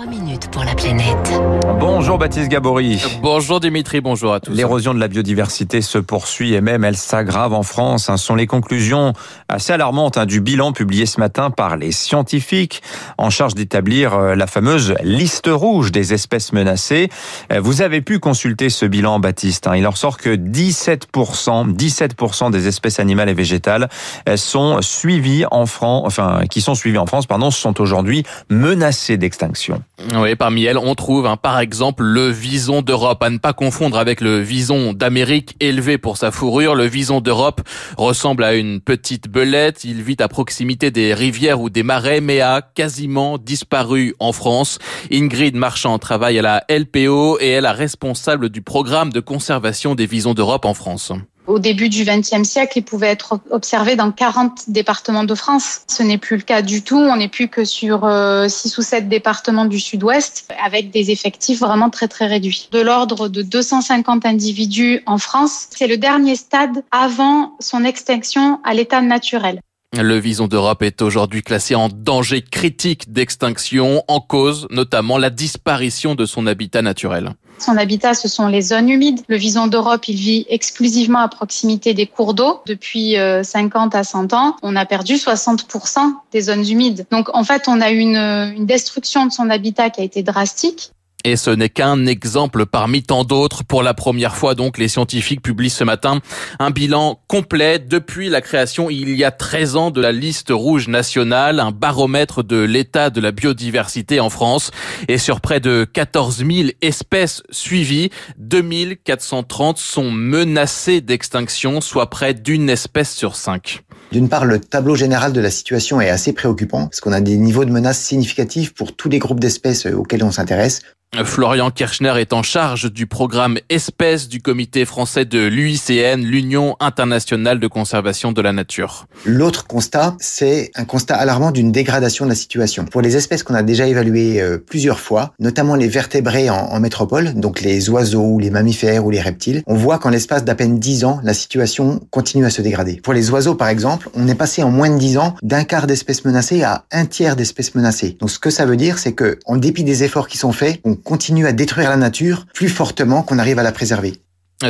3 minutes pour la planète. Bonjour Baptiste Gabory. Bonjour Dimitri, bonjour à tous. L'érosion de la biodiversité se poursuit et même elle s'aggrave en France. Ce sont les conclusions assez alarmantes hein, du bilan publié ce matin par les scientifiques en charge d'établir euh, la fameuse liste rouge des espèces menacées. Euh, vous avez pu consulter ce bilan, Baptiste. Hein. Il en ressort que 17%, 17% des espèces animales et végétales euh, sont suivies en France, enfin, qui sont suivies en France, pardon, sont aujourd'hui menacées d'extinction. Oui, parmi elles, on trouve hein, par exemple le vison d'Europe, à ne pas confondre avec le vison d'Amérique élevé pour sa fourrure. Le vison d'Europe ressemble à une petite belette. Il vit à proximité des rivières ou des marais, mais a quasiment disparu en France. Ingrid Marchand travaille à la LPO et est la responsable du programme de conservation des visons d'Europe en France. Au début du XXe siècle, ils pouvaient être observés dans 40 départements de France. Ce n'est plus le cas du tout. On n'est plus que sur 6 euh, ou 7 départements du sud-ouest avec des effectifs vraiment très très réduits. De l'ordre de 250 individus en France. C'est le dernier stade avant son extinction à l'état naturel. Le vison d'Europe est aujourd'hui classé en danger critique d'extinction, en cause notamment la disparition de son habitat naturel. Son habitat, ce sont les zones humides. Le vison d'Europe, il vit exclusivement à proximité des cours d'eau. Depuis 50 euh, à 100 ans, on a perdu 60% des zones humides. Donc en fait, on a une, une destruction de son habitat qui a été drastique. Et ce n'est qu'un exemple parmi tant d'autres. Pour la première fois, donc, les scientifiques publient ce matin un bilan complet depuis la création il y a 13 ans de la liste rouge nationale, un baromètre de l'état de la biodiversité en France. Et sur près de 14 000 espèces suivies, 2430 sont menacées d'extinction, soit près d'une espèce sur cinq. D'une part, le tableau général de la situation est assez préoccupant, parce qu'on a des niveaux de menaces significatifs pour tous les groupes d'espèces auxquels on s'intéresse. Florian Kirchner est en charge du programme Espèces du comité français de l'UICN, l'Union internationale de conservation de la nature. L'autre constat, c'est un constat alarmant d'une dégradation de la situation. Pour les espèces qu'on a déjà évaluées euh, plusieurs fois, notamment les vertébrés en, métropole, donc les oiseaux, les mammifères ou les reptiles, on voit qu'en l'espace d'à peine 10 ans, la situation continue à se dégrader. Pour les oiseaux, par exemple, on est passé en moins de 10 ans d'un quart d'espèces menacées à un tiers d'espèces menacées. Donc ce que ça veut dire, c'est que en dépit des efforts qui sont faits, continue à détruire la nature plus fortement qu'on arrive à la préserver.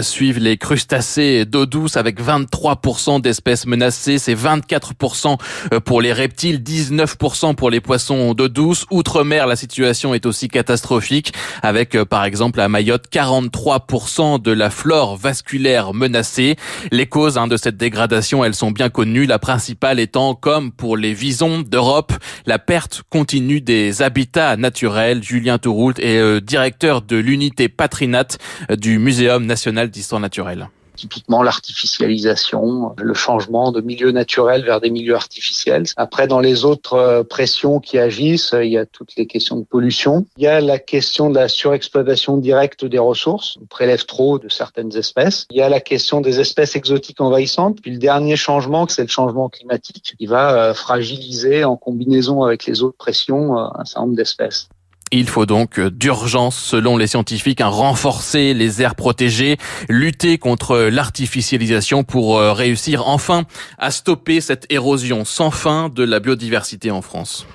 Suivent les crustacés d'eau douce avec 23% d'espèces menacées, c'est 24% pour les reptiles, 19% pour les poissons d'eau douce. Outre-mer, la situation est aussi catastrophique avec euh, par exemple à Mayotte 43% de la flore vasculaire menacée. Les causes hein, de cette dégradation, elles sont bien connues, la principale étant comme pour les visons d'Europe, la perte continue des habitats naturels. Julien Touroult est euh, directeur de l'unité Patrinat euh, du Muséum national d'histoire naturelle typiquement l'artificialisation, le changement de milieu naturel vers des milieux artificiels. Après, dans les autres euh, pressions qui agissent, il y a toutes les questions de pollution. Il y a la question de la surexploitation directe des ressources. On prélève trop de certaines espèces. Il y a la question des espèces exotiques envahissantes. Puis le dernier changement, c'est le changement climatique, qui va euh, fragiliser en combinaison avec les autres pressions euh, un certain nombre d'espèces. Il faut donc euh, d'urgence, selon les scientifiques, renforcer les aires protégées, lutter contre l'artificialisation pour euh, réussir enfin à stopper cette érosion sans fin de la biodiversité en France.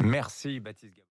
Merci Baptiste.